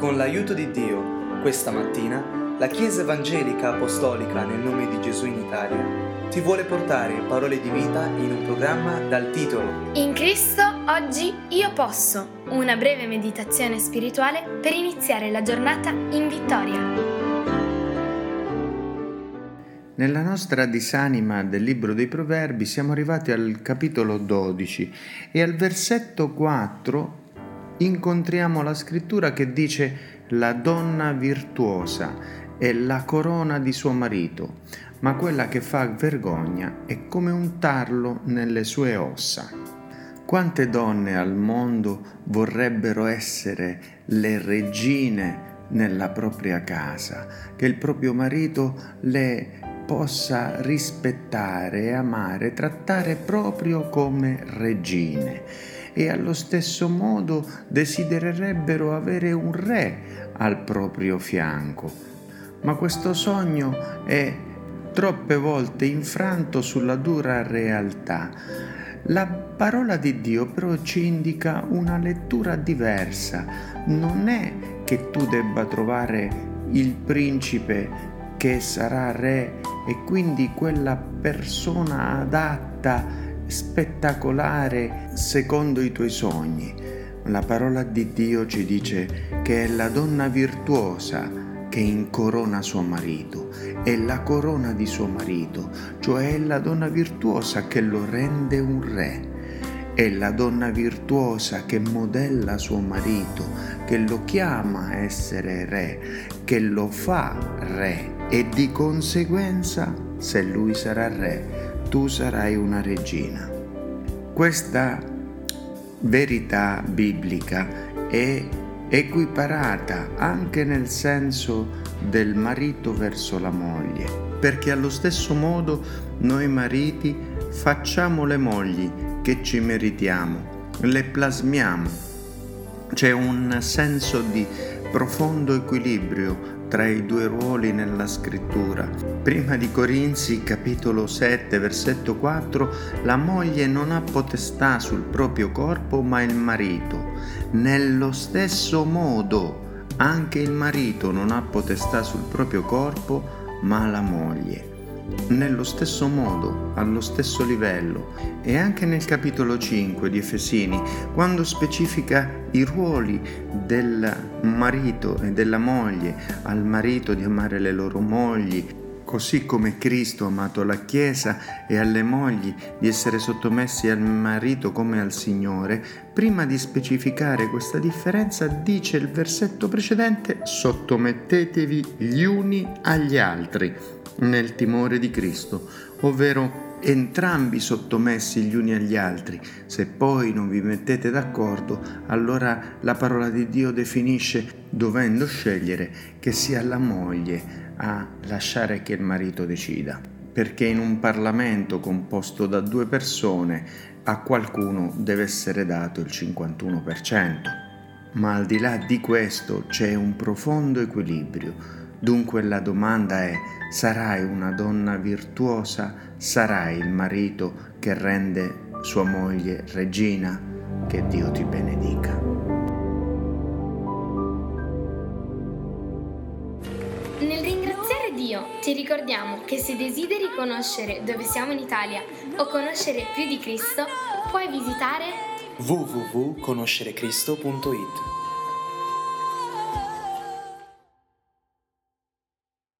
Con l'aiuto di Dio, questa mattina, la Chiesa Evangelica Apostolica nel nome di Gesù in Italia ti vuole portare parole di vita in un programma dal titolo In Cristo oggi io posso, una breve meditazione spirituale per iniziare la giornata in vittoria. Nella nostra disanima del libro dei Proverbi siamo arrivati al capitolo 12 e al versetto 4 incontriamo la scrittura che dice la donna virtuosa è la corona di suo marito, ma quella che fa vergogna è come un tarlo nelle sue ossa. Quante donne al mondo vorrebbero essere le regine nella propria casa, che il proprio marito le possa rispettare amare, trattare proprio come regine e allo stesso modo desidererebbero avere un re al proprio fianco. Ma questo sogno è troppe volte infranto sulla dura realtà. La parola di Dio però ci indica una lettura diversa. Non è che tu debba trovare il principe che sarà re e quindi quella persona adatta spettacolare secondo i tuoi sogni. La parola di Dio ci dice che è la donna virtuosa che incorona suo marito, è la corona di suo marito, cioè è la donna virtuosa che lo rende un re. È la donna virtuosa che modella suo marito, che lo chiama a essere re, che lo fa re e di conseguenza, se lui sarà re, tu sarai una regina. Questa verità biblica è equiparata anche nel senso del marito verso la moglie, perché allo stesso modo noi mariti facciamo le mogli che ci meritiamo, le plasmiamo. C'è un senso di profondo equilibrio tra i due ruoli nella scrittura. Prima di Corinzi, capitolo 7, versetto 4, la moglie non ha potestà sul proprio corpo, ma il marito. Nello stesso modo, anche il marito non ha potestà sul proprio corpo, ma la moglie nello stesso modo, allo stesso livello e anche nel capitolo 5 di Efesini, quando specifica i ruoli del marito e della moglie, al marito di amare le loro mogli, così come Cristo ha amato la Chiesa e alle mogli di essere sottomessi al marito come al Signore, prima di specificare questa differenza dice il versetto precedente sottomettetevi gli uni agli altri nel timore di Cristo, ovvero entrambi sottomessi gli uni agli altri. Se poi non vi mettete d'accordo, allora la parola di Dio definisce, dovendo scegliere, che sia la moglie a lasciare che il marito decida. Perché in un Parlamento composto da due persone a qualcuno deve essere dato il 51%. Ma al di là di questo c'è un profondo equilibrio Dunque la domanda è, sarai una donna virtuosa? Sarai il marito che rende sua moglie regina? Che Dio ti benedica. Nel ringraziare Dio ti ricordiamo che se desideri conoscere dove siamo in Italia o conoscere più di Cristo, puoi visitare www.conoscerecristo.it